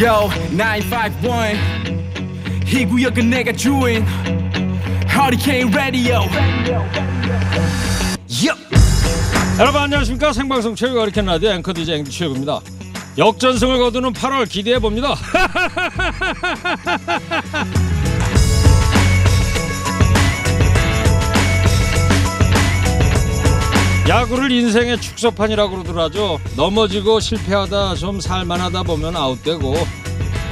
Yo 951 이 구역은 내가 주인. 허리케인 라디오 여러분 안녕하십니까? 생방송 최고 허리케인 라디오 앵커 DJ 앵디 최고입니다. 역전승을 거두는 8월 기대해 봅니다 야구를 인생의 축소판이라고 그러더라죠 넘어지고 실패하다 좀 살만하다 보면 아웃되고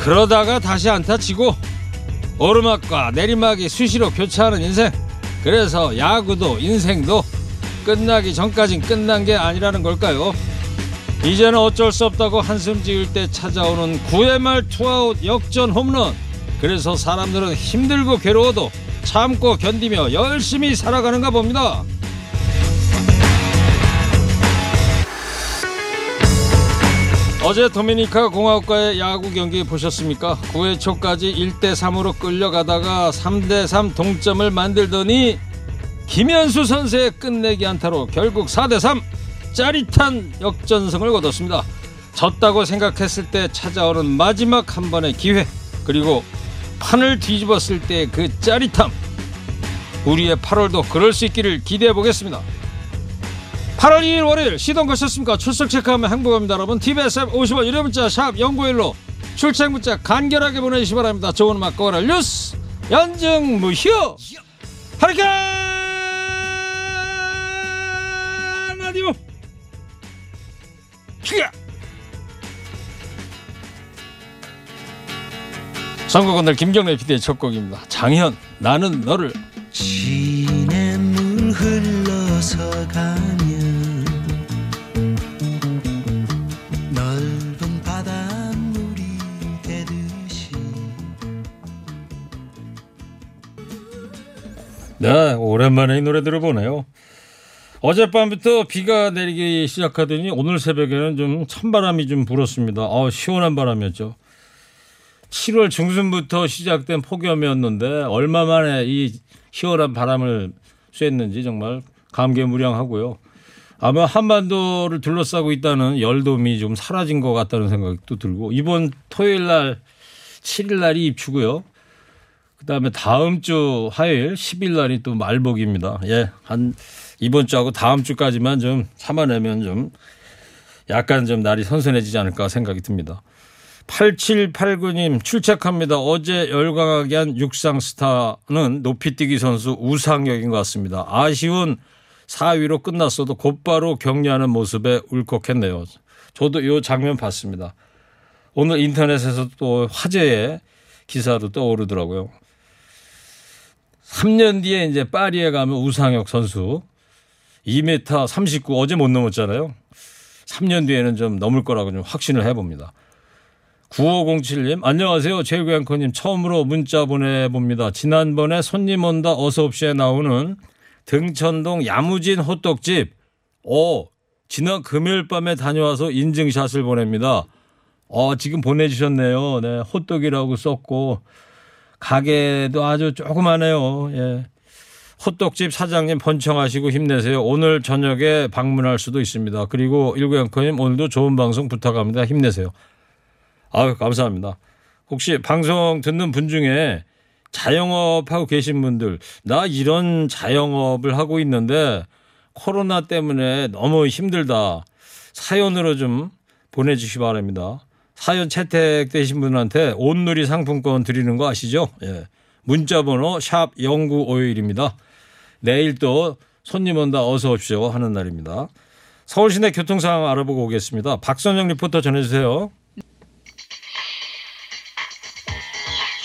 그러다가 다시 안타 치고 오르막과 내리막이 수시로 교차하는 인생. 그래서 야구도 인생도 끝나기 전까진 끝난 게 아니라는 걸까요? 이제는 어쩔 수 없다고 한숨 지을 때 찾아오는 9회 말 투아웃 역전 홈런. 그래서 사람들은 힘들고 괴로워도 참고 견디며 열심히 살아가는가 봅니다 어제 도미니카 공화국과의 야구 경기 보셨습니까? 9회 초까지 1대 3으로 끌려가다가 3대 3 동점을 만들더니 김현수 선수의 끝내기 안타로 결국 4대 3 짜릿한 역전승을 거뒀습니다. 졌다고 생각했을 때 찾아오는 마지막 한 번의 기회 그리고 판을 뒤집었을 때 그 짜릿함 우리의 8월도 그럴 수 있기를 기대해 보겠습니다. 8월 2일 월요일 시동 거셨습니까? 출석 체크하면 행복합니다 여러분. TBS 앱 50원 유료 문자 샵 0915 출첵 문자 간결하게 보내주시기 바랍니다. 좋은 음악 거라 뉴스 연정 무휴. 하리케인 라디오. 퀴야 선곡은 김경래 PD의 첫 곡입니다. 장현 나는 너를. 시냇물 흘러서 가면 네, 오랜만에 이 노래 들어보네요. 어젯밤부터 비가 내리기 시작하더니 오늘 새벽에는 좀 찬바람이 좀 불었습니다. 아, 시원한 바람이었죠. 7월 중순부터 시작된 폭염이었는데 얼마 만에 이 시원한 바람을 쐈는지 정말 감개무량하고요. 아마 한반도를 둘러싸고 있다는 열돔이 좀 사라진 것 같다는 생각도 들고 이번 토요일 날 7일 날이 입추고요. 그다음에 다음 주 화요일 10일 날이 또 말복입니다. 예. 한 이번 주하고 다음 주까지만 좀 참아내면 좀 약간 좀 날이 선선해지지 않을까 생각이 듭니다. 8789님 출첵합니다. 어제 열광하게 한 육상 스타는 높이뛰기 선수 우상혁인 것 같습니다. 아쉬운 4위로 끝났어도 곧바로 격려하는 모습에 울컥했네요. 저도 이 장면 봤습니다. 오늘 인터넷에서 또 화제의 기사로 떠오르더라고요. 3년 뒤에 이제 파리에 가면 우상혁 선수 2m 39 어제 못 넘었잖아요. 3년 뒤에는 좀 넘을 거라고 좀 확신을 해봅니다. 9507님 안녕하세요. 최구 앵커님 처음으로 문자 보내봅니다. 지난번에 손님 온다 어서 옵시에 나오는 등천동 야무진 호떡집 어 지난 금요일 밤에 다녀와서 인증샷을 보냅니다. 어 지금 보내주셨네요. 네 호떡이라고 썼고 가게도 아주 조그마네요. 예. 호떡집 사장님 번청하시고 힘내세요. 오늘 저녁에 방문할 수도 있습니다. 그리고 일구 앵커님 오늘도 좋은 방송 부탁합니다. 힘내세요. 아유 감사합니다. 혹시 방송 듣는 분 중에 자영업 하고 계신 분들 나 이런 자영업을 하고 있는데 코로나 때문에 너무 힘들다 사연으로 좀 보내주시 기 바랍니다. 사연 채택되신 분한테 온누리 상품권 드리는 거 아시죠? 예. 문자번호 샵 0951입니다. 내일 또 손님 온다 어서 오십시오 하는 날입니다. 서울 시내 교통 상황 알아보고 오겠습니다. 박선영 리포터 전해주세요.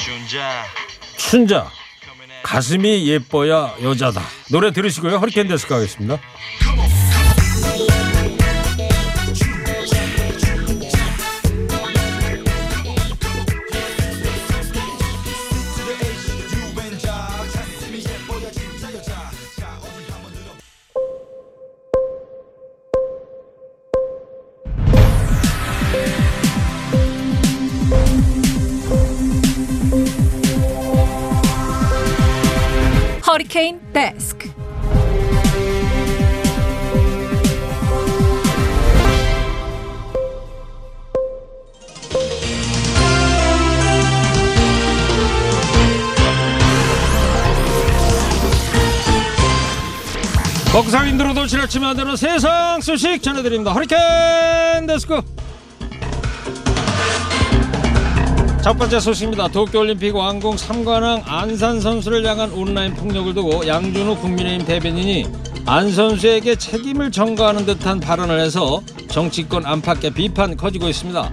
준자 춘자 가슴이 예뻐야 여자다 노래 들으시고요 허리케인 데스크 하겠습니다 스케인 데스크. 먹상인들로도 지나치면 안 되는 세상 소식 전해드립니다. 허리케인 데스크. 첫 번째 소식입니다. 도쿄올림픽 왕공 3관왕 안산 선수를 향한 온라인 폭력을 두고 양준호 국민의힘 대변인이 안 선수에게 책임을 전가하는 듯한 발언을 해서 정치권 안팎의 비판 커지고 있습니다.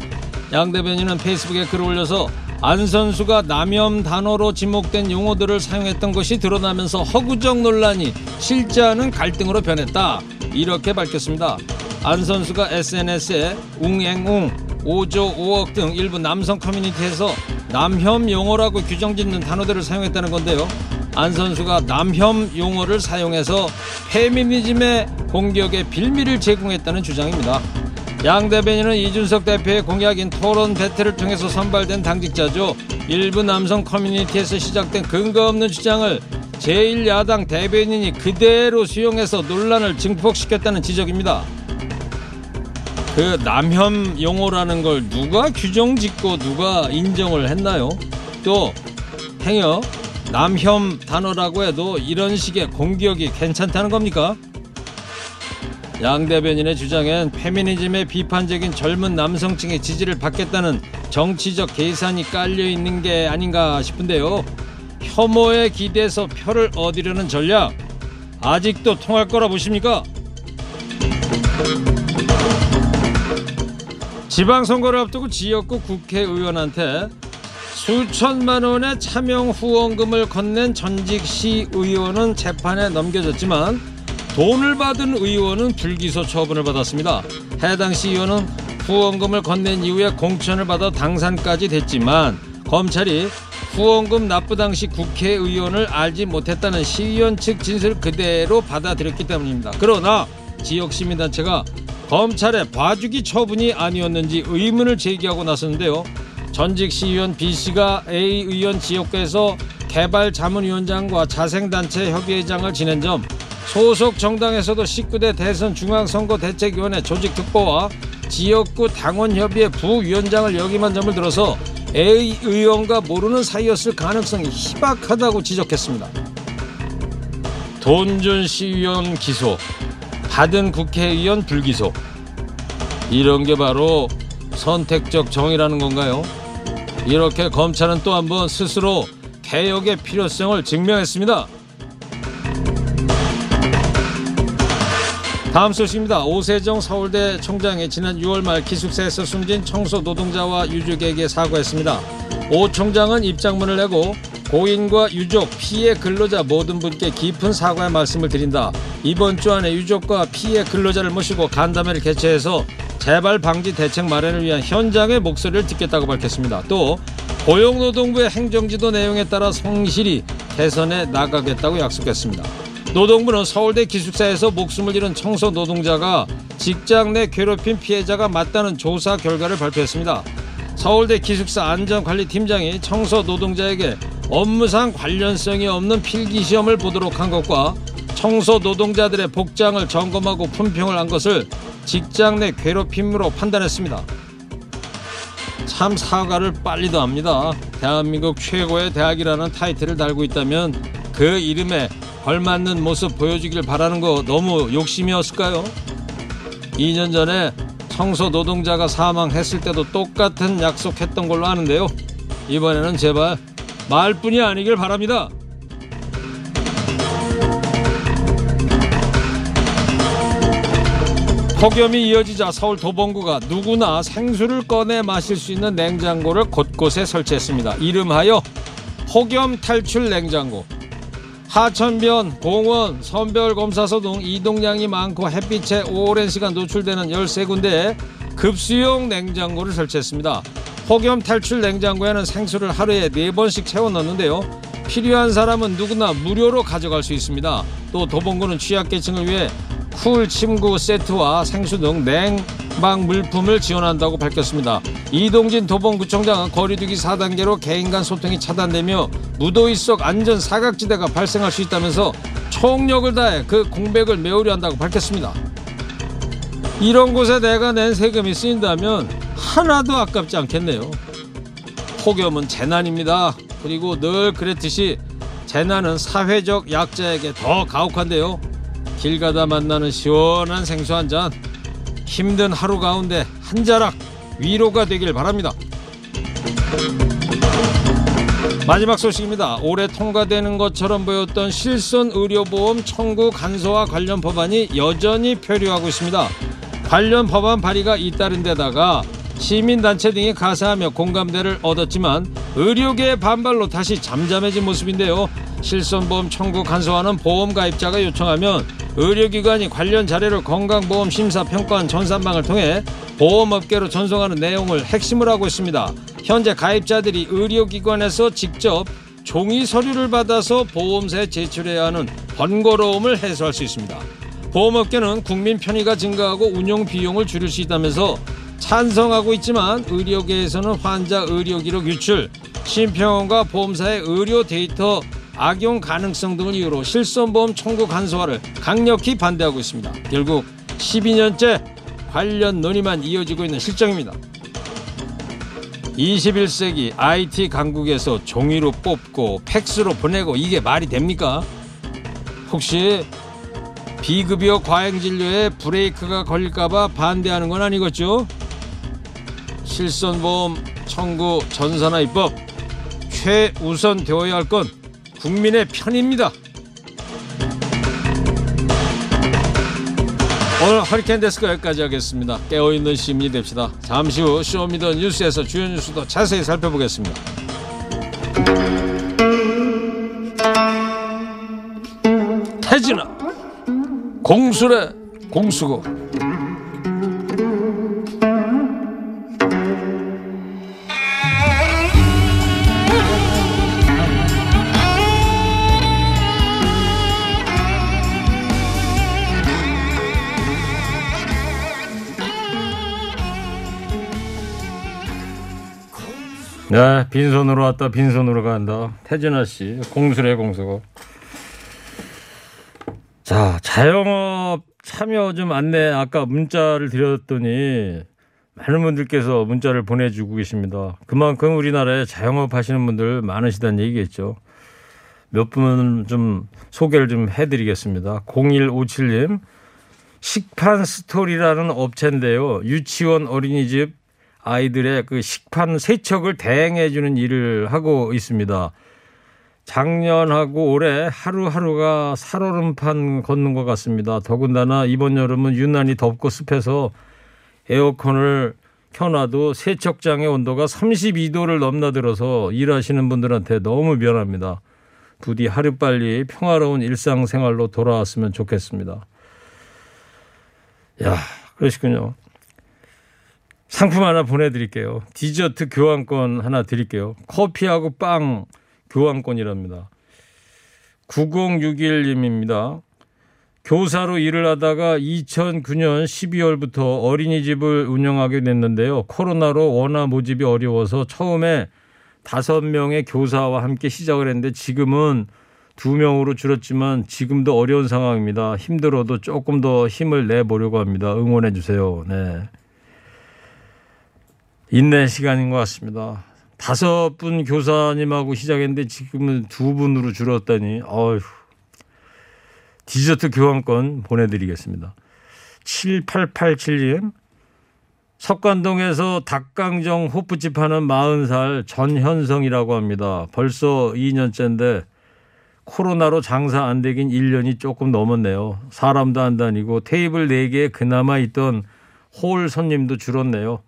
양 대변인은 페이스북에 글을 올려서 안 선수가 남염 단어로 지목된 용어들을 사용했던 것이 드러나면서 허구적 논란이 실제 하는 갈등으로 변했다. 이렇게 밝혔습니다. 안 선수가 SNS에 웅앵웅, 5조 5억 등 일부 남성 커뮤니티에서 남혐 용어라고 규정짓는 단어들을 사용했다는 건데요. 안 선수가 남혐 용어를 사용해서 페미니즘의 공격에 빌미를 제공했다는 주장입니다. 양 대변인은 이준석 대표의 공약인 토론 배틀을 통해서 선발된 당직자죠. 일부 남성 커뮤니티에서 시작된 근거 없는 주장을 제1야당 대변인이 그대로 수용해서 논란을 증폭시켰다는 지적입니다. 그 남혐 용어라는 걸 누가 규정 짓고 누가 인정을 했나요? 또 행여 남혐 단어라고 해도 이런 식의 공격이 괜찮다는 겁니까? 양 대변인의 주장엔 페미니즘의 비판적인 젊은 남성층의 지지를 받겠다는 정치적 계산이 깔려 있는 게 아닌가 싶은데요. 혐오에 기대서 표를 얻으려는 전략 아직도 통할 거라 보십니까? 지방선거를 앞두고 지역구 국회의원한테 수천만 원의 차명 후원금을 건넨 전직 시의원은 재판에 넘겨졌지만 돈을 받은 의원은 불기소 처분을 받았습니다. 해당 시의원은 후원금을 건넨 이후에 공천을 받아 당선까지 됐지만 검찰이 후원금 납부 당시 국회의원을 알지 못했다는 시의원 측 진술을 그대로 받아들였기 때문입니다. 그러나 지역 시민단체가 검찰의 봐주기 처분이 아니었는지 의문을 제기하고 나섰는데요. 전직 시의원 B씨가 A 의원 지역구에서 개발 자문위원장과 자생단체 협의회장을 지낸 점 소속 정당에서도 19대 대선 중앙선거 대책위원회 조직 특보와 지역구 당원협의회 부위원장을 역임한 점을 들어서 A 의원과 모르는 사이였을 가능성이 희박하다고 지적했습니다. 돈준 시의원 기소, 받은 국회의원 불기소. 이런 게 바로 선택적 정의라는 건가요? 이렇게 검찰은 또 한 번 스스로 개혁의 필요성을 증명했습니다. 다음 소식입니다. 오세정 서울대 총장이 지난 6월 말 기숙사에서 숨진 청소 노동자와 유족에게 사과했습니다. 오 총장은 입장문을 내고 고인과 유족, 피해 근로자 모든 분께 깊은 사과의 말씀을 드린다. 이번 주 안에 유족과 피해 근로자를 모시고 간담회를 개최해서 재발 방지 대책 마련을 위한 현장의 목소리를 듣겠다고 밝혔습니다. 또 고용노동부의 행정지도 내용에 따라 성실히 개선해 나가겠다고 약속했습니다. 노동부는 서울대 기숙사에서 목숨을 잃은 청소 노동자가 직장 내 괴롭힘 피해자가 맞다는 조사 결과를 발표했습니다. 서울대 기숙사 안전관리팀장이 청소 노동자에게 업무상 관련성이 없는 필기 시험을 보도록 한 것과 청소 노동자들의 복장을 점검하고 품평을 한 것을 직장 내 괴롭힘으로 판단했습니다. 참 사과를 빨리도 합니다. 대한민국 최고의 대학이라는 타이틀을 달고 있다면 그 이름에 걸맞는 모습 보여주길 바라는 거 너무 욕심이었을까요? 2년 전에 청소 노동자가 사망했을 때도 똑같은 약속했던 걸로 아는데요. 이번에는 제발 말뿐이 아니길 바랍니다. 폭염이 이어지자 서울 도봉구가 누구나 생수를 꺼내 마실 수 있는 냉장고를 곳곳에 설치했습니다. 이름하여 폭염 탈출 냉장고. 하천변, 공원, 선별 검사소 등 이동량이 많고 햇빛에 오랜 시간 노출되는 13군데에 급수용 냉장고를 설치했습니다. 폭염 탈출 냉장고에는 생수를 하루에 4번씩 채워 넣는데요. 필요한 사람은 누구나 무료로 가져갈 수 있습니다. 또 도봉구는 취약계층을 위해 cool 침구 세트와 생수 등 냉방 물품을 지원한다고 밝혔습니다. 이동진 도봉구청장은 거리두기 4단계로 개인 간 소통이 차단되며 무더위 속 안전 사각지대가 발생할 수 있다면서 총력을 다해 그 공백을 메우려 한다고 밝혔습니다. 이런 곳에 내가 낸 세금이 쓰인다면 하나도 아깝지 않겠네요. 폭염은 재난입니다. 그리고 늘 그랬듯이 재난은 사회적 약자에게 더 가혹한데요. 길 가다 만나는 시원한 생수 한 잔. 힘든 하루 가운데 한 자락 위로가 되길 바랍니다. 마지막 소식입니다. 올해 통과되는 것처럼 보였던 실손 의료보험 청구 간소화 관련 법안이 여전히 표류하고 있습니다. 관련 법안 발의가 잇따른 데다가 시민단체 등이 가세하며 공감대를 얻었지만 의료계의 반발로 다시 잠잠해진 모습인데요. 실손보험 청구 간소화는 보험 가입자가 요청하면 의료기관이 관련 자료를 건강보험 심사평가원 전산망을 통해 보험업계로 전송하는 내용을 핵심으로 하고 있습니다. 현재 가입자들이 의료기관에서 직접 종이 서류를 받아서 보험사에 제출해야 하는 번거로움을 해소할 수 있습니다. 보험업계는 국민 편의가 증가하고 운용 비용을 줄일 수 있다면서 찬성하고 있지만 의료계에서는 환자 의료기록 유출, 심평원과 보험사의 의료 데이터 악용 가능성 등을 이유로 실손보험 청구 간소화를 강력히 반대하고 있습니다. 결국 12년째 관련 논의만 이어지고 있는 실정입니다. 21세기 IT 강국에서 종이로 뽑고 팩스로 보내고 이게 말이 됩니까? 혹시 비급여 과잉 진료에 브레이크가 걸릴까봐 반대하는 건 아니겠죠? 실손보험 청구 전산화 입법 최우선 되어야 할 건 국민의 편입니다. 오늘 허리케인 데스크 여기까지 하겠습니다. 깨어있는 시민이 됩시다. 잠시 후 Show Me the 뉴스에서 주요 뉴스도 자세히 살펴보겠습니다. 태진아 공수래 공수고 네, 빈손으로 왔다 빈손으로 간다. 태진아 씨, 공수래 공수고. 자, 자영업 참여 좀 안내 아까 문자를 드렸더니 많은 분들께서 문자를 보내주고 계십니다. 그만큼 우리나라에 자영업 하시는 분들 많으시다는 얘기겠죠. 몇 분 좀 소개를 좀 해드리겠습니다. 0157님, 식판 스토리라는 업체인데요. 유치원 어린이집 아이들의 그 식판 세척을 대행해 주는 일을 하고 있습니다. 작년하고 올해 하루하루가 살얼음판 걷는 것 같습니다. 더군다나 이번 여름은 유난히 덥고 습해서 에어컨을 켜놔도 세척장의 온도가 32도를 넘나들어서 일하시는 분들한테 너무 미안합니다. 부디 하루빨리 평화로운 일상생활로 돌아왔으면 좋겠습니다. 야, 그러시군요. 상품 하나 보내드릴게요. 디저트 교환권 하나 드릴게요. 커피하고 빵 교환권이랍니다. 9061님입니다. 교사로 일을 하다가 2009년 12월부터 어린이집을 운영하게 됐는데요. 코로나로 원화 모집이 어려워서 처음에 다섯 명의 교사와 함께 시작을 했는데 지금은 두 명으로 줄었지만 지금도 어려운 상황입니다. 힘들어도 조금 더 힘을 내보려고 합니다. 응원해 주세요. 네. 인내 시간인 것 같습니다. 다섯 분 교사님하고 시작했는데 지금은 두 분으로 줄었다니 어휴. 디저트 교환권 보내드리겠습니다. 7887님 석관동에서 닭강정 호프집 하는 40살 전현성이라고 합니다. 벌써 2년째인데 코로나로 장사 안 되긴 1년이 조금 넘었네요. 사람도 안 다니고 테이블 4개에 그나마 있던 홀 손님도 줄었네요.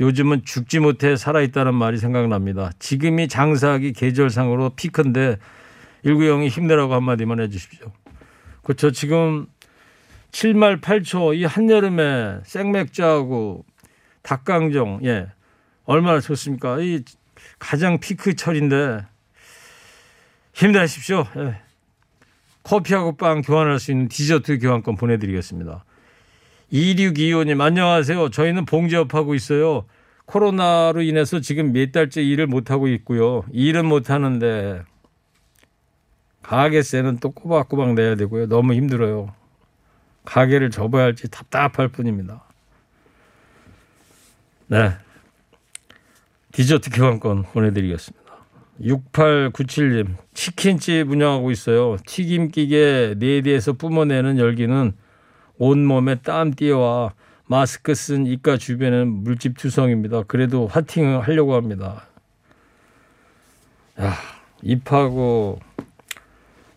요즘은 죽지 못해 살아있다는 말이 생각납니다. 지금이 장사하기 계절상으로 피크인데 190이 힘내라고 한마디만 해주십시오. 그렇죠. 지금 7말 8초 이 한여름에 생맥주하고 닭강정 예 얼마나 좋습니까? 이 가장 피크 철인데 힘내십시오. 예. 커피하고 빵 교환할 수 있는 디저트 교환권 보내드리겠습니다. 2625님 안녕하세요. 저희는 봉제업하고 있어요. 코로나로 인해서 지금 몇 달째 일을 못하고 있고요. 일은 못하는데 가게세는 또 꼬박꼬박 내야 되고요. 너무 힘들어요. 가게를 접어야 할지 답답할 뿐입니다. 네. 디저트 교환권 보내드리겠습니다. 6897님 치킨집 운영하고 있어요. 튀김기계 4대에서 뿜어내는 열기는 온몸에 땀띠에 마스크 쓴 입가 주변은 물집 투성입니다. 그래도 화팅을 하려고 합니다. 야, 입하고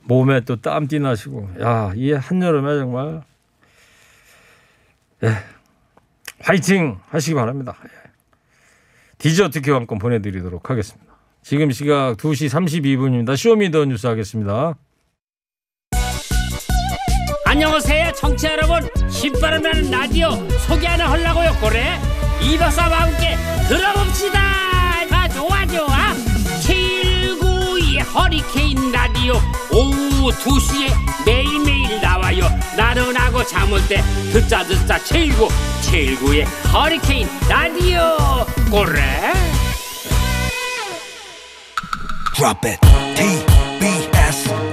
몸에 또 땀띠 나시고 야, 이 한여름에 정말 예. 화이팅 하시기 바랍니다. 예. 디저트 교환권 보내드리도록 하겠습니다. 지금 시각 2시 32분입니다. Show Me the 뉴스 하겠습니다. 안녕하세요 청취자 여러분. 신바람 나는 라디오 소개 하나 하려고요 그래 이 박사와 함께 들어봅시다. 아 좋아 좋아. 792 허리케인 라디오 오후 2시에 매일매일 나와요. 나른하고 잠올 때 듣자 듣자. 79 79의 허리케인 라디오 그래 Drop it.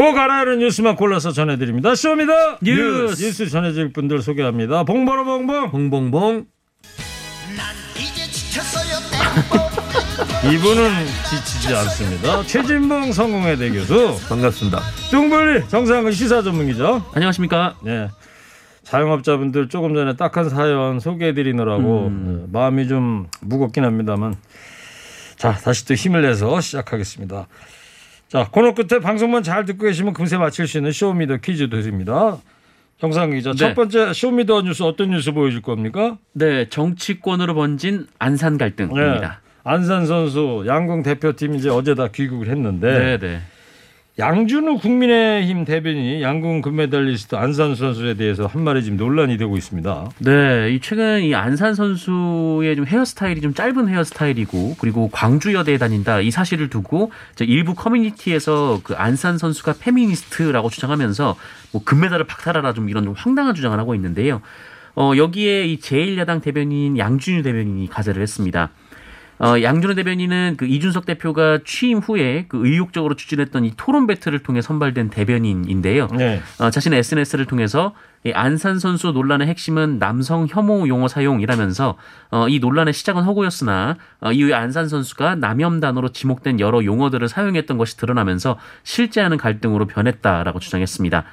꼭 알아야 하는 뉴스만 골라서 전해드립니다. Show Me the 뉴스. 뉴스 전해주실 분들 소개합니다. 봉버러 봉봉. 봉봉봉 이분은 지치지 않습니다. 최진봉 성공회대 교수. 반갑습니다. 뚱블리 정상근 시사 전문기자. 안녕하십니까? 네. 자영업자분들 조금 전에 딱한 사연 소개해드리느라고 음. 네, 마음이 좀 무겁긴 합니다만 자 다시 또 힘을 내서 시작하겠습니다. 자 코너 끝에 방송만 잘 듣고 계시면 금세 맞힐 수 있는 Show Me the 퀴즈 드립니다. 정상근 기자 네. 첫 번째 Show Me the 뉴스 어떤 뉴스 보여줄 겁니까? 네, 정치권으로 번진 안산 갈등입니다. 네. 안산 선수 양궁 대표팀 이제 어제 다 귀국을 했는데 네, 네. 양준우 국민의힘 대변인이 양궁 금메달리스트 안산 선수에 대해서 한 말이 지금 논란이 되고 있습니다. 네, 이 최근 이 안산 선수의 좀 헤어스타일이 좀 짧은 헤어스타일이고 그리고 광주 여대에 다닌다 이 사실을 두고 일부 커뮤니티에서 그 안산 선수가 페미니스트라고 주장하면서 뭐 금메달을 박탈하라 좀 이런 좀 황당한 주장을 하고 있는데요. 어, 여기에 이 제1야당 대변인 양준유 대변인이 가세를 했습니다. 어, 양준호 대변인은 그 이준석 대표가 취임 후에 그 의욕적으로 추진했던 이 토론 배틀을 통해 선발된 대변인인데요. 네. 어, 자신의 SNS를 통해서 이 안산 선수 논란의 핵심은 남성 혐오 용어 사용이라면서 어, 이 논란의 시작은 허구였으나 어, 이후에 안산 선수가 남혐 단어로 지목된 여러 용어들을 사용했던 것이 드러나면서 실제하는 갈등으로 변했다라고 주장했습니다.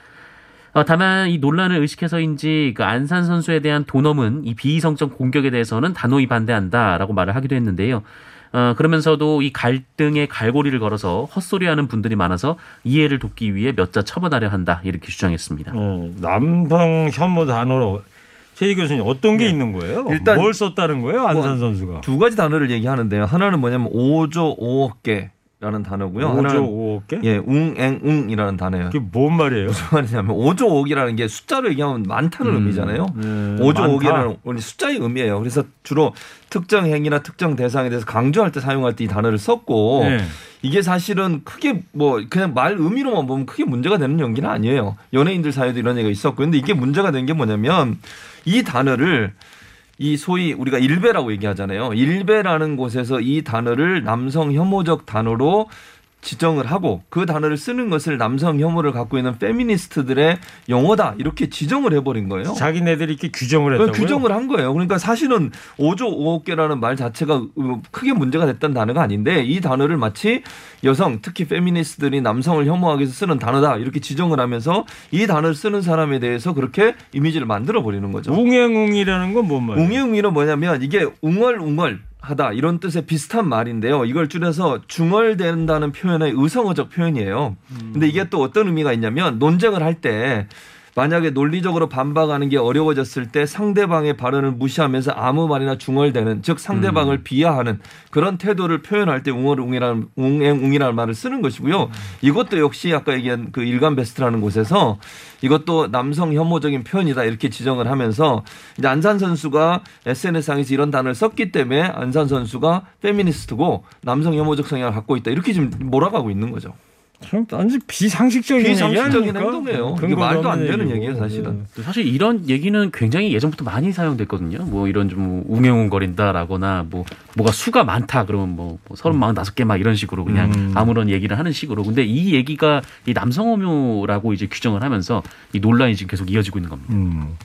어, 다만 이 논란을 의식해서인지 그 안산 선수에 대한 도넘은 이 비이성적 공격에 대해서는 단호히 반대한다라고 말을 하기도 했는데요. 어, 그러면서도 이 갈등의 갈고리를 걸어서 헛소리하는 분들이 많아서 이해를 돕기 위해 몇자 쳐봐달려 한다 이렇게 주장했습니다. 어, 남성 혐오 단어로 최희 교수님 어떤 게 네. 있는 거예요? 일단 뭘 썼다는 거예요? 안산 뭐, 선수가. 두 가지 단어를 얘기하는데요. 하나는 뭐냐면 5조 5억 개 라는 단어고요. 5조 하나는 5억 개? 예, 웅앵웅이라는 단어예요. 그게 뭔 말이에요? 무슨 말이냐면 5조 5억이라는 게 숫자로 얘기하면 많다는 의미잖아요. 음, 5조 많다. 5억이라는 우리 숫자의 의미예요. 그래서 주로 특정 행위나 특정 대상에 대해서 강조할 때 사용할 때 이 단어를 썼고 네. 이게 사실은 크게 뭐 그냥 말 의미로만 보면 크게 문제가 되는 연기는 아니에요. 연예인들 사이에도 이런 얘기가 있었고 근데 이게 문제가 된 게 뭐냐면 이 단어를 이 소위 우리가 일베라고 얘기하잖아요. 일베라는 곳에서 이 단어를 남성 혐오적 단어로 지정을 하고 그 단어를 쓰는 것을 남성 혐오를 갖고 있는 페미니스트들의 용어다 이렇게 지정을 해버린 거예요. 자기네들이 이렇게 규정을 그걸 했다고요? 규정을 한 거예요. 그러니까 사실은 5조 5억 개라는 말 자체가 크게 문제가 됐던 단어가 아닌데 이 단어를 마치 여성 특히 페미니스트들이 남성을 혐오하기 위해서 쓰는 단어다 이렇게 지정을 하면서 이 단어를 쓰는 사람에 대해서 그렇게 이미지를 만들어 버리는 거죠. 웅행웅이라는 건 뭔 말이에요? 웅이웅이는 뭐냐면 이게 웅얼웅얼 하다 이런 뜻의 비슷한 말인데요. 이걸 줄여서 중얼댄다는 표현의 의성어적 표현이에요. 근데 이게 또 어떤 의미가 있냐면 논쟁을 할때 만약에 논리적으로 반박하는 게 어려워졌을 때 상대방의 발언을 무시하면서 아무 말이나 중얼대는 즉 상대방을 비하하는 그런 태도를 표현할 때 웅얼웅이라는 웅앵웅이라는 말을 쓰는 것이고요. 이것도 역시 아까 얘기한 그 일간 베스트라는 곳에서 이것도 남성 혐오적인 표현이다 이렇게 지정을 하면서 이제 안산 선수가 SNS상에서 이런 단어를 썼기 때문에 안산 선수가 페미니스트고 남성 혐오적 성향을 갖고 있다 이렇게 지금 몰아가고 있는 거죠. 참 완전 비상식적인 비상식적인? 행동이에요. 이게 말도 안 되는. 얘기예요, 사실은. 사실 이런 얘기는 굉장히 예전부터 많이 사용됐거든요. 뭐 이런 좀 웅행웅거린다라거나 뭐 뭐가 수가 많다 그러면 뭐, 뭐 서른 마흔 다섯 개 막 이런 식으로 그냥 음. 아무런 얘기를 하는 식으로. 근데 이 얘기가 이 남성호묘라고 이제 규정을 하면서 이 논란이 지금 계속 이어지고 있는 겁니다. 음.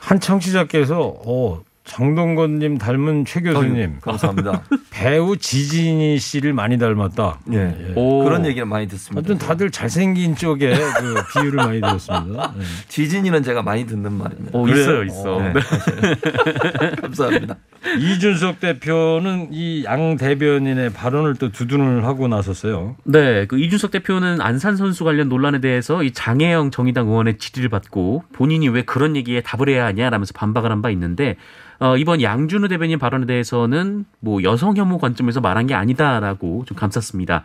한 청취자께서 어, 장동건님 닮은 최 교수님 어휴, 감사합니다. 배우 지진이 씨를 많이 닮았다. 예. 오. 그런 얘기는 많이 듣습니다. 하여튼 다들 잘생긴 쪽에 그 비유를 많이 들었습니다. 네. 지진이는 제가 많이 듣는 말입니다. 어, 그래요? 있어요, 있어. 어. 네. 감사합니다. 이준석 대표는 이 양 대변인의 발언을 또 두둔을 하고 나섰어요. 네, 그 이준석 대표는 안산 선수 관련 논란에 대해서 이 장혜영 정의당 의원의 질의를 받고 본인이 왜 그런 얘기에 답을 해야 하냐라면서 반박을 한 바 있는데 어, 이번 양준우 대변인 발언에 대해서는 뭐 여성 혐오 관점에서 말한 게 아니다라고 좀 감쌌습니다.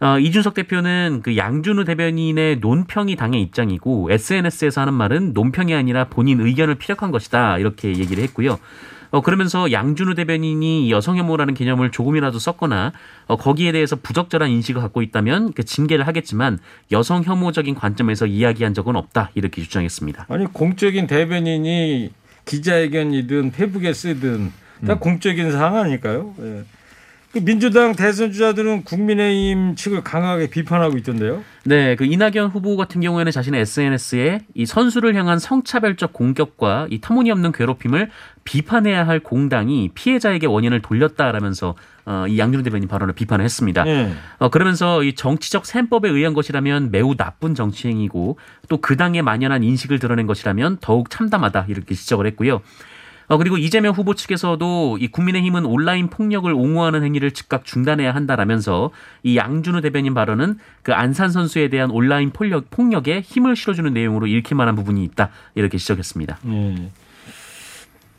어, 이준석 대표는 그 양준우 대변인의 논평이 당의 입장이고 SNS에서 하는 말은 논평이 아니라 본인 의견을 피력한 것이다 이렇게 얘기를 했고요. 어, 그러면서 양준우 대변인이 여성 혐오라는 개념을 조금이라도 썼거나 어, 거기에 대해서 부적절한 인식을 갖고 있다면 그 징계를 하겠지만 여성 혐오적인 관점에서 이야기한 적은 없다 이렇게 주장했습니다. 아니 공적인 대변인이 기자회견이든 페북에 쓰든 다 공적인 사항 아닐까요? 예. 그 민주당 대선 주자들은 국민의힘 측을 강하게 비판하고 있던데요. 네, 그 이낙연 후보 같은 경우에는 자신의 SNS에 이 선수를 향한 성차별적 공격과 이 터무니없는 괴롭힘을 비판해야 할 공당이 피해자에게 원인을 돌렸다라면서 어, 이 양준호 대변인 발언을 비판을 했습니다. 예. 어, 그러면서 이 정치적 셈법에 의한 것이라면 매우 나쁜 정치 행위고 또 그 당에 만연한 인식을 드러낸 것이라면 더욱 참담하다 이렇게 지적을 했고요. 어, 그리고 이재명 후보 측에서도 이 국민의힘은 온라인 폭력을 옹호하는 행위를 즉각 중단해야 한다라면서 이 양준우 대변인 발언은 그 안산 선수에 대한 온라인 폭력, 폭력에 힘을 실어주는 내용으로 읽힐 만한 부분이 있다 이렇게 지적했습니다. 예.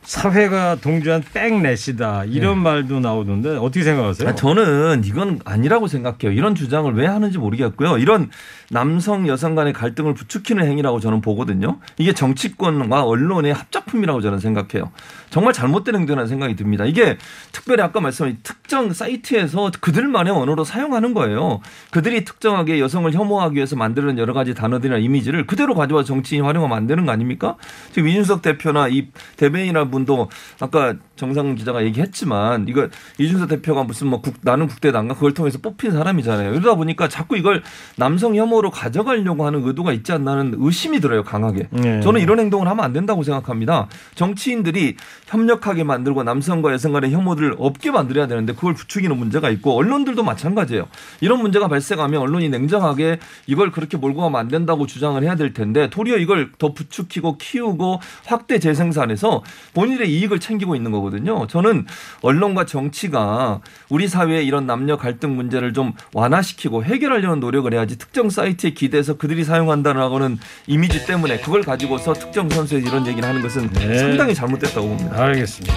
사회가 동조한 백넷이다 이런 말도 나오던데 어떻게 생각하세요? 아, 저는 이건 아니라고 생각해요. 이런 주장을 왜 하는지 모르겠고요. 이런 남성 여성 간의 갈등을 부추기는 행위라고 저는 보거든요. 이게 정치권과 언론의 합작품이라고 저는 생각해요. 정말 잘못된 행동이라는 생각이 듭니다. 이게 특별히 아까 말씀하신 특정 사이트에서 그들만의 언어로 사용하는 거예요. 그들이 특정하게 여성을 혐오하기 위해서 만드는 여러 가지 단어들이나 이미지를 그대로 가져와 정치인이 활용하면 안 되는 거 아닙니까? 지금 이준석 대표나 이 대변인이나 분도 아까 정상 기자가 얘기했지만 이거 이준석 대표가 무슨 뭐 국, 나는 국대당가 그걸 통해서 뽑힌 사람이잖아요. 이러다 보니까 자꾸 이걸 남성 혐오로 가져가려고 하는 의도가 있지 않나는 의심이 들어요 강하게. 네. 저는 이런 행동을 하면 안 된다고 생각합니다. 정치인들이 협력하게 만들고 남성과 여성 간의 혐오들을 없게 만들어야 되는데 그걸 부추기는 문제가 있고 언론들도 마찬가지예요. 이런 문제가 발생하면 언론이 냉정하게 이걸 그렇게 몰고 가면 안 된다고 주장을 해야 될 텐데 도리어 이걸 더 부추기고 키우고 확대 재생산해서 본 인의 이익을 챙기고 있는 거거든요. 저는 언론과 정치가 우리 사회의 이런 남녀 갈등 문제를 좀 완화시키고 해결하려는 노력을 해야지 특정 사이트에 기대서 그들이 사용한다라고는 이미지 때문에 그걸 가지고서 특정 선수에 이런 얘기를 하는 것은 네. 상당히 잘못됐다고 봅니다. 알겠습니다.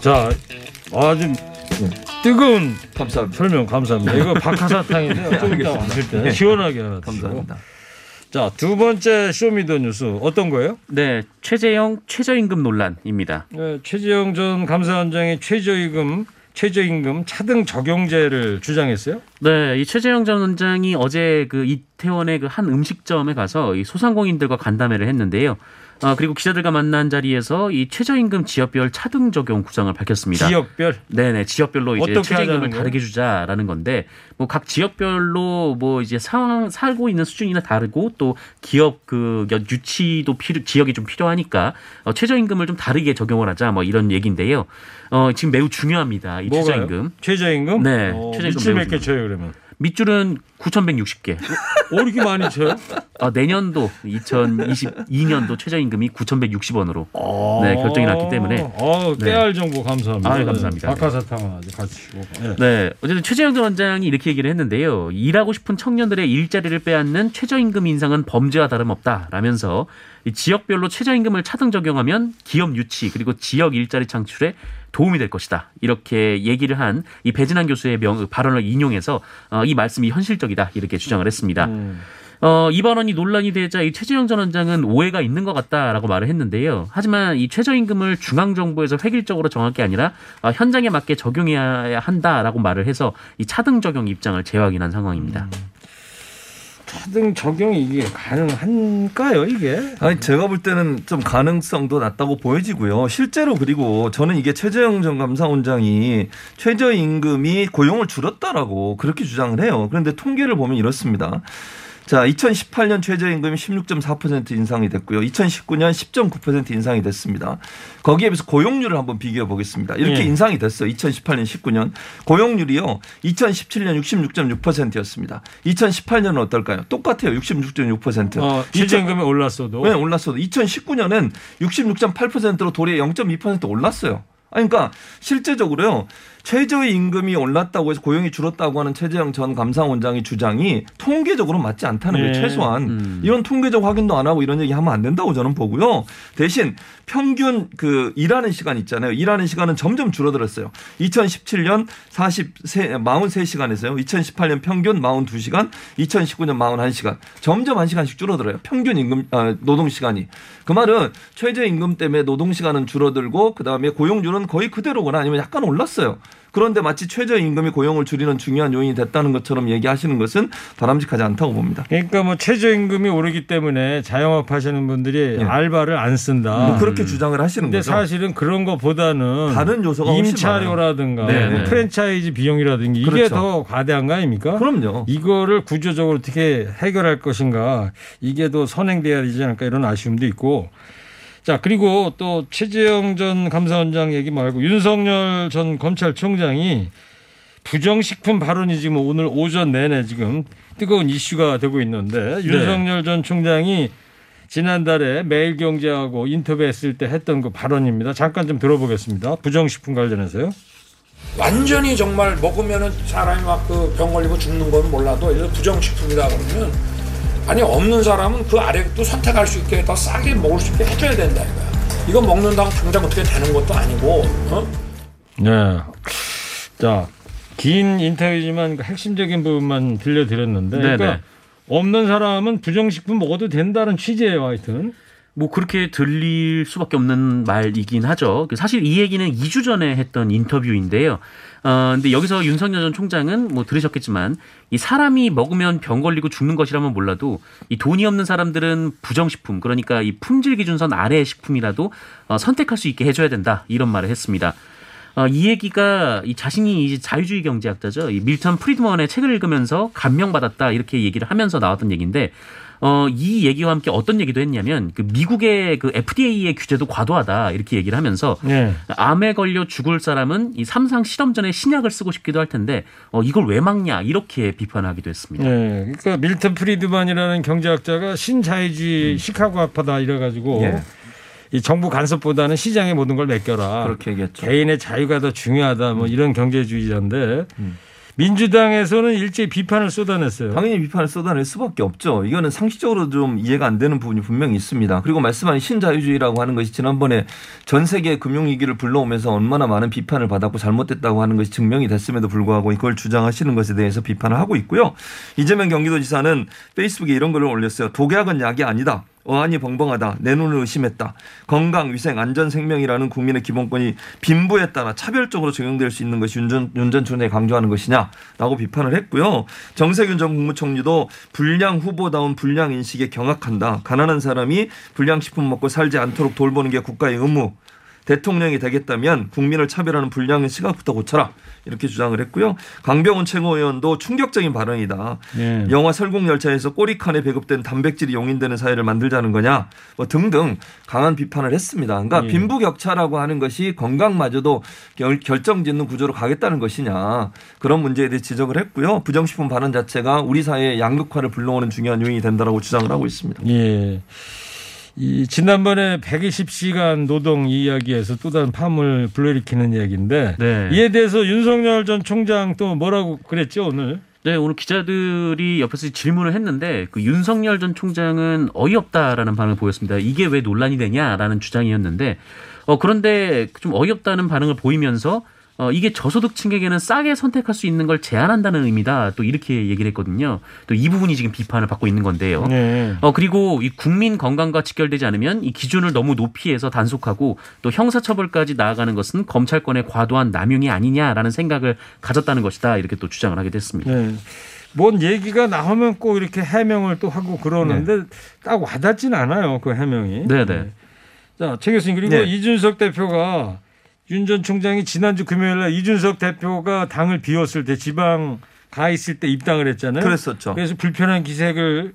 자, 아주 뜨거운 감사합니다. 설명 감사합니다. 이거 박하사탕인데요. 좀 이따 왔을 때 시원하게 하나 드시고. 감사합니다. 자, 두 번째 Show Me the 뉴스 어떤 거예요? 네, 최재형 최저임금 논란입니다. 네, 최재형 전 감사원장이 최저임금 최저임금 차등 적용제를 주장했어요. 네, 이 최재형 전 원장이 어제 그 이태원의 그 한 음식점에 가서 이 소상공인들과 간담회를 했는데요. 아, 그리고 기자들과 만난 자리에서 이 최저임금 지역별 차등 적용 구상을 밝혔습니다. 지역별 네네 지역별로 이제 최저임금을? 다르게 주자라는 건데 뭐 각 지역별로 뭐 이제 상황 살고 있는 수준이나 다르고 또 기업 그 여- 유치도 필요 지역이 좀 필요하니까 어, 최저임금을 좀 다르게 적용을 하자 뭐 이런 얘기인데요. 어 지금 매우 중요합니다 이 뭐가요? 최저임금 최저임금? 네, 어, 최저임금 매우 몇개 쳐요 그러면? 밑줄은 9,160개. 어, 이렇게 많이 쳐요? 어, 내년도 2022년도 최저임금이 9,160원으로 네, 결정이 났기 때문에. 어, 네. 깨알 정보 감사합니다. 아유, 감사합니다. 네, 박하사탕 아주 같이 주고. 네. 네, 어쨌든 최재형 전 원장이 이렇게 얘기를 했는데요. 일하고 싶은 청년들의 일자리를 빼앗는 최저임금 인상은 범죄와 다름없다라면서 이 지역별로 최저임금을 차등 적용하면 기업 유치 그리고 지역 일자리 창출에 도움이 될 것이다. 이렇게 얘기를 한 이 배진환 교수의 명, 발언을 인용해서 어, 이 말씀이 현실적이다. 이렇게 주장을 했습니다. 음. 어, 이 발언이 논란이 되자 이 최재형 전 원장은 오해가 있는 것 같다라고 말을 했는데요. 하지만 이 최저임금을 중앙정부에서 획일적으로 정할 게 아니라 어, 현장에 맞게 적용해야 한다라고 말을 해서 이 차등 적용 입장을 재확인한 상황입니다. 차등 적용이 이게 가능한가요 이게? 아니 제가 볼 때는 좀 가능성도 낮다고 보여지고요. 실제로 그리고 저는 이게 최재형 전 감사원장이 최저임금이 고용을 줄였다라고 그렇게 주장을 해요. 그런데 통계를 보면 이렇습니다. 자, 2018년 최저임금이 16.4% 인상이 됐고요. 2019년 10.9% 인상이 됐습니다. 거기에 비해서 고용률을 한번 비교해 보겠습니다. 이렇게 예. 인상이 됐어요. 2018년, 19년. 고용률이요. 2017년 66.6%였습니다. 2018년은 어떨까요? 똑같아요. 66.6%. 어, 최저임금이 올랐어도 네, 올랐어도 2019년엔 66.8%로 도리어 0.2% 올랐어요. 아니, 그러니까 실제적으로요. 최저임금이 올랐다고 해서 고용이 줄었다고 하는 최재형 전 감사원장의 주장이 통계적으로 맞지 않다는 네. 거예요. 최소한 음. 이런 통계적 확인도 안 하고 이런 얘기 하면 안 된다고 저는 보고요. 대신 평균 그 일하는 시간 있잖아요. 일하는 시간은 점점 줄어들었어요. 2017년 43 43시간에서요. 2018년 평균 42시간, 2019년 41시간. 점점 한 시간씩 줄어들어요. 평균 임금 아, 노동 시간이. 그 말은 최저 임금 때문에 노동 시간은 줄어들고 그다음에 고용률은 거의 그대로거나 아니면 약간 올랐어요. 그런데 마치 최저임금이 고용을 줄이는 중요한 요인이 됐다는 것처럼 얘기하시는 것은 바람직하지 않다고 봅니다. 그러니까 뭐 최저임금이 오르기 때문에 자영업 하시는 분들이 예. 알바를 안 쓴다. 뭐 그렇게 주장을 하시는 근데 거죠. 사실은 그런 것보다는 다른 요소가 임차료라든가. 뭐. 프랜차이즈 비용이라든가 이게 그렇죠. 더 과대한 거 아닙니까? 그럼요. 이거를 구조적으로 어떻게 해결할 것인가 이게 더 선행돼야 되지 않을까 이런 아쉬움도 있고 자 그리고 또 최재형 전 감사원장 얘기 말고 윤석열 전 검찰총장이 부정식품 발언이 지금 오늘 오전 내내 지금 뜨거운 이슈가 되고 있는데 윤석열 전 총장이 지난달에 매일경제하고 인터뷰했을 때 했던 그 발언입니다. 잠깐 좀 들어보겠습니다. 부정식품 관련해서요. 완전히 정말 먹으면은 사람이 막 그 병 걸리고 죽는 건 몰라도 예를 부정식품이다 그러면 아니 없는 사람은 그 아래 또 선택할 수 있게 더 싸게 먹을 수 있게 해줘야 된다 이거야. 이거 먹는다고 당장 어떻게 되는 것도 아니고 어? 네. 자, 긴 인터뷰지만 그 핵심적인 부분만 들려드렸는데, 네네. 그러니까 없는 사람은 부정식품 먹어도 된다는 취지예요, 하여튼. 뭐 그렇게 들릴 수밖에 없는 말이긴 하죠. 그 사실 이 얘기는 2주 전에 했던 인터뷰인데요. 어, 근데 여기서 윤석열 전 총장은 뭐 들으셨겠지만 이 사람이 먹으면 병 걸리고 죽는 것이라면 몰라도 이 돈이 없는 사람들은 부정식품 그러니까 이 품질 기준선 아래의 식품이라도 어, 선택할 수 있게 해줘야 된다 이런 말을 했습니다. 어, 이 얘기가 이 자신이 이제 자유주의 경제학자죠. 이 밀턴 프리드먼의 책을 읽으면서 감명받았다 이렇게 얘기를 하면서 나왔던 얘기인데 어, 이 얘기와 함께 어떤 얘기도 했냐면 그 미국의 그 FDA의 규제도 과도하다 이렇게 얘기를 하면서 네. 암에 걸려 죽을 사람은 이 임상 실험 전에 신약을 쓰고 싶기도 할 텐데 어, 이걸 왜 막냐 이렇게 비판하기도 했습니다. 네. 그러니까 밀턴 프리드만이라는 경제학자가 신자유주의 시카고 학파다 이래가지고 예. 이 정부 간섭보다는 시장의 모든 걸 맡겨라. 그렇게 얘기했죠. 개인의 자유가 더 중요하다. 뭐 이런 경제주의자인데 음. 민주당에서는 일제히 비판을 쏟아냈어요. 당연히 비판을 쏟아낼 수밖에 없죠. 이거는 상식적으로 좀 이해가 안 되는 부분이 분명히 있습니다. 그리고 말씀하신 신자유주의라고 하는 것이 지난번에 전 세계 금융위기를 불러오면서 얼마나 많은 비판을 받았고 잘못됐다고 하는 것이 증명이 됐음에도 불구하고 이걸 주장하시는 것에 대해서 비판을 하고 있고요. 이재명 경기도지사는 페이스북에 이런 글을 올렸어요. 독약은 약이 아니다. 어안이 벙벙하다. 내 눈을 의심했다. 건강, 위생, 안전, 생명이라는 국민의 기본권이 빈부에 따라 차별적으로 적용될 수 있는 것이 윤전, 윤전 총장이 강조하는 것이냐라고 비판을 했고요. 정세균 전 국무총리도 불량 후보다운 불량 인식에 경악한다. 가난한 사람이 불량식품 먹고 살지 않도록 돌보는 게 국가의 의무. 대통령이 되겠다면 국민을 차별하는 불량의 시각부터 고쳐라. 이렇게 주장을 했고요. 강병훈 최고위원도 충격적인 발언이다. 네. 영화 설국열차에서 꼬리칸에 배급된 단백질이 용인되는 사회를 만들자는 거냐 뭐 등등 강한 비판을 했습니다. 그러니까 예. 빈부격차라고 하는 것이 건강마저도 결, 결정짓는 구조로 가겠다는 것이냐 그런 문제에 대해 지적을 했고요. 부정식품 발언 자체가 우리 사회의 양극화를 불러오는 중요한 요인이 된다라고 주장을 하고 있습니다. 예. 이 지난번에 120시간 노동 이야기에서 또 다른 파문을 불러일으키는 이야기인데 네. 이에 대해서 윤석열 전 총장 또 뭐라고 그랬죠 오늘? 네, 오늘 기자들이 옆에서 질문을 했는데 그 윤석열 전 총장은 어이없다라는 반응을 보였습니다. 이게 왜 논란이 되냐라는 주장이었는데 어 그런데 좀 어이없다는 반응을 보이면서 어 이게 저소득층에게는 싸게 선택할 수 있는 걸 제한한다는 의미다. 또 이렇게 얘기를 했거든요. 또 이 부분이 지금 비판을 받고 있는 건데요. 네. 어 그리고 이 국민 건강과 직결되지 않으면 이 기준을 너무 높이 해서 단속하고 또 형사처벌까지 나아가는 것은 검찰권의 과도한 남용이 아니냐라는 생각을 가졌다는 것이다 이렇게 또 주장을 하게 됐습니다. 네. 뭔 얘기가 나오면 꼭 이렇게 해명을 또 하고 그러는데 딱 와닿진 않아요. 그 해명이. 네네. 자, 최 교수님 그리고 네. 이준석 대표가 윤 전 총장이 지난주 금요일 날 이준석 대표가 당을 비웠을 때 지방 가 있을 때 입당을 했잖아요. 그랬었죠. 그래서 불편한 기색을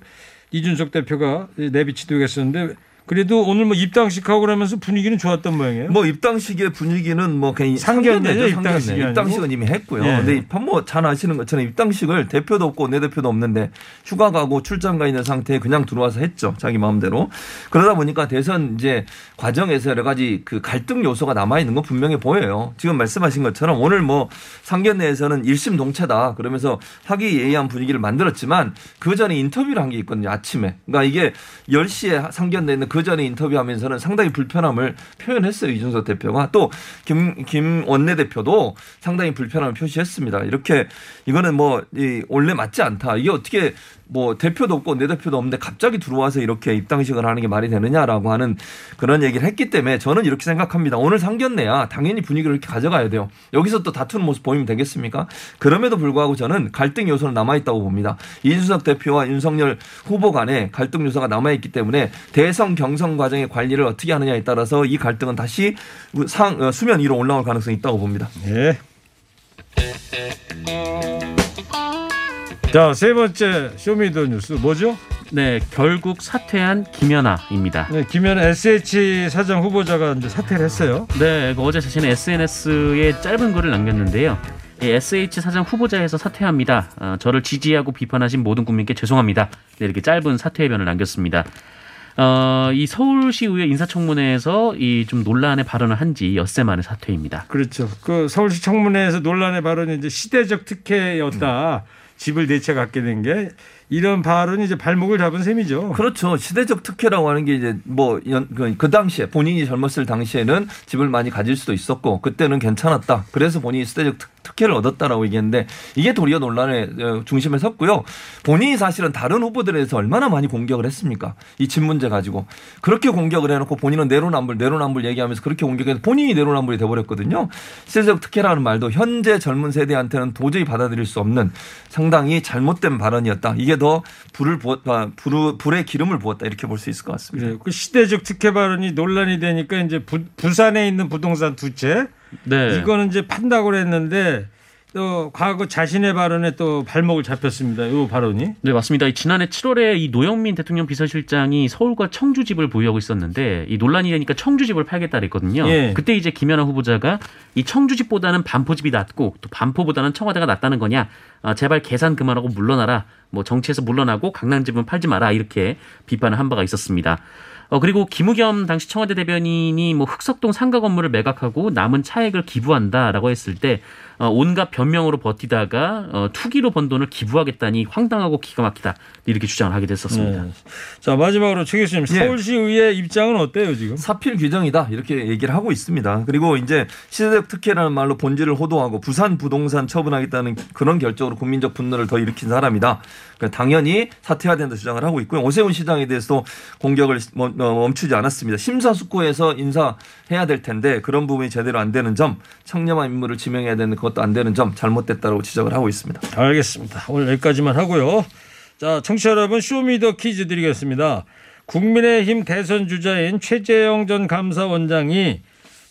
이준석 대표가 내비치도록 했었는데 그래도 오늘 뭐 입당식 하고 그러면서 분위기는 좋았던 모양이에요. 뭐 입당식의 분위기는 뭐 그냥 상견례죠. 아니고. 입당식은 이미 했고요. 예. 근데 뭐잘 아시는 것처럼 입당식을 대표도 없고 내 대표도 없는데 휴가 가고 출장 가 있는 상태에 그냥 들어와서 했죠. 자기 마음대로. 그러다 보니까 대선 이제 과정에서 여러 가지 그 갈등 요소가 남아 있는 건 분명히 보여요. 지금 말씀하신 것처럼 오늘 뭐 상견례에서는 일심 동체다 그러면서 화기애애한 분위기를 만들었지만 그 전에 인터뷰를 한 게 있거든요. 아침에. 그러니까 이게 10시에 상견례는 그 전에 인터뷰하면서는 상당히 불편함을 표현했어요. 이준석 대표가 또 김 김 원내대표도 상당히 불편함을 표시했습니다. 이렇게 이거는 뭐 이 원래 맞지 않다. 이게 어떻게 뭐 대표도 없고 내 대표도 없는데 갑자기 들어와서 이렇게 입당식을 하는 게 말이 되느냐라고 하는 그런 얘기를 했기 때문에 저는 이렇게 생각합니다. 오늘 상견례야 당연히 분위기를 이렇게 가져가야 돼요. 여기서 또 다투는 모습 보이면 되겠습니까? 그럼에도 불구하고 저는 갈등 요소는 남아 있다고 봅니다. 이준석 대표와 윤석열 후보 간에 갈등 요소가 남아 있기 때문에 대선 경선 과정의 관리를 어떻게 하느냐에 따라서 이 갈등은 다시 상 어, 수면 위로 올라올 가능성이 있다고 봅니다. 예. 자, 세 번째 Show Me the 뉴스 뭐죠? 네, 결국 사퇴한 김현아입니다. 네, 김현아 SH 사장 후보자가 이제 사퇴를 했어요. 네, 그 어제 자신의 SNS에 짧은 글을 남겼는데요. 예, SH 사장 후보자에서 사퇴합니다. 어, 저를 지지하고 비판하신 모든 국민께 죄송합니다. 네, 이렇게 짧은 사퇴의 변을 남겼습니다. 어, 이 서울시의회 인사청문회에서 이 좀 논란의 발언을 한 지 엿새 만에 사퇴입니다. 그렇죠. 그 서울시 청문회에서 논란의 발언이 이제 시대적 특혜였다. 집을 내채 갖게 된 게 이런 발언이 이제 발목을 잡은 셈이죠. 그렇죠. 시대적 특혜라고 하는 게 이제 뭐그 그 당시에 본인이 젊었을 당시에는 집을 많이 가질 수도 있었고 그때는 괜찮았다. 그래서 본인이 시대적 특, 특혜를 얻었다라고 얘기했는데 이게 도리어 논란의 어, 중심에 섰고요. 본인이 사실은 다른 후보들에 대해서 얼마나 많이 공격을 했습니까? 이 집 문제 가지고 그렇게 공격을 해놓고 본인은 내로남불 내로남불 얘기하면서 그렇게 공격해서 본인이 내로남불이 돼버렸거든요. 시대적 특혜라는 말도 현재 젊은 세대한테는 도저히 받아들일 수 없는 상당히 잘못된 발언이었다. 이게 더 불을 부었, 아, 불, 불에 기름을 부었다 이렇게 볼 수 있을 것 같습니다. 그래요. 그 시대적 특혜 발언이 논란이 되니까 이제 부, 부산에 있는 부동산 두 채 네. 이거는 이제 판다고 그랬는데 또 과거 자신의 발언에 또 발목을 잡혔습니다. 이 발언이. 네, 맞습니다. 이 지난해 7월에 이 노영민 대통령 비서실장이 서울과 청주 집을 보유하고 있었는데 이 논란이 되니까 청주 집을 팔겠다 그랬거든요. 예. 그때 이제 김연아 후보자가 이 청주 집보다는 반포 집이 낫고 또 반포보다는 청와대가 낫다는 거냐? 아, 제발 계산 그만하고 물러나라. 뭐 정치에서 물러나고 강남 집은 팔지 마라. 이렇게 비판을 한 바가 있었습니다. 어, 그리고 김우겸 당시 청와대 대변인이 뭐 흑석동 상가 건물을 매각하고 남은 차액을 기부한다라고 했을 때 어, 온갖 변명으로 버티다가 어, 투기로 번 돈을 기부하겠다니 황당하고 기가 막히다 이렇게 주장을 하게 됐었습니다. 네. 자 마지막으로 최 교수님 예. 서울시의회 입장은 어때요 지금? 사필 규정이다 이렇게 얘기를 하고 있습니다. 그리고 이제 시대적 특혜라는 말로 본질을 호도하고 부산 부동산 처분하겠다는 그런 결정으로 국민적 분노를 더 일으킨 사람이다. 그러니까 당연히 사퇴해야 된다 주장을 하고 있고요. 오세훈 시장에 대해서도 공격을 멈- 어, 멈추지 않았습니다. 심사숙고해서 인사해야 될 텐데 그런 부분이 제대로 안 되는 점, 청렴한 인물을 지명해야 되는 그 것도 안 되는 점 잘못됐다고 지적을 하고 있습니다. 알겠습니다. 오늘 여기까지만 하고요. 자, 청취자 여러분 Show Me the 퀴즈 드리겠습니다. 국민의힘 대선 주자인 최재형 전 감사원장이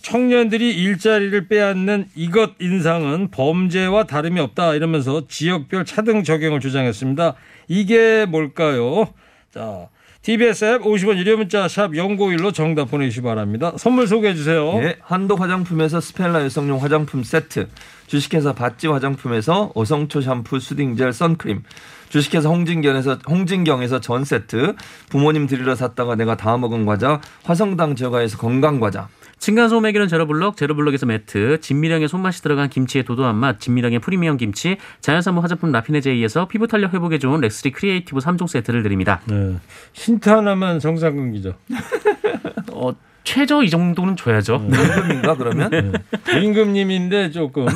청년들의 일자리를 빼앗는 이것 인상은 범죄와 다름이 없다 이러면서 지역별 차등 적용을 주장했습니다. 이게 뭘까요? 자, TBS 앱 50원 유료 문자 샵 0951로 정답 보내주시기 바랍니다. 선물 소개해 주세요. 예, 한도 화장품에서 스펠라 여성용 화장품 세트, 주식회사 바찌 화장품에서 어성초 샴푸 soothing gel 선크림, 주식회사 홍진경에서 홍진경에서 전 세트, 부모님 드리러 샀다가 내가 다 먹은 과자, 화성당 저가에서 건강 과자, 층간소음 해결은 제로블럭, 제로블럭에서 매트, 진미령의 손맛이 들어간 김치의 도도한 맛, 진미령의 프리미엄 김치, 자연산모 화장품 라피네제이에서 피부 탄력 회복에 좋은 렉스리 크리에이티브 3종 세트를 드립니다. 네. 힌트 하나만 정상근 기자. 어, 최저 이 정도는 줘야죠. 임금인가 그러면? 임금님인데 조금. 네.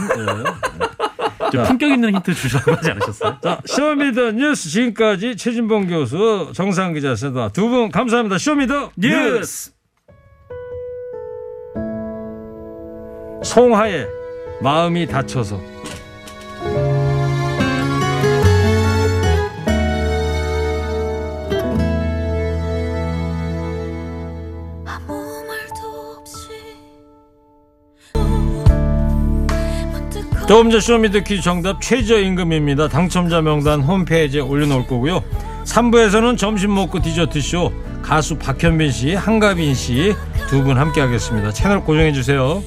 좀 품격 있는 힌트 주셔서 하지 않으셨어요? 자, 쇼미더 뉴스 지금까지 최진봉 교수, 정상 기자였습니다. 두분 감사합니다. 쇼미더 뉴스. 송하의 마음이 다쳐서 조금 전 쇼미더키 정답 최저임금입니다. 당첨자 명단 홈페이지에 올려놓을 거고요. 3부에서는 점심 먹고 디저트쇼 가수 박현빈 씨, 한가빈 씨 두 분 함께 하겠습니다. 채널 고정해 주세요.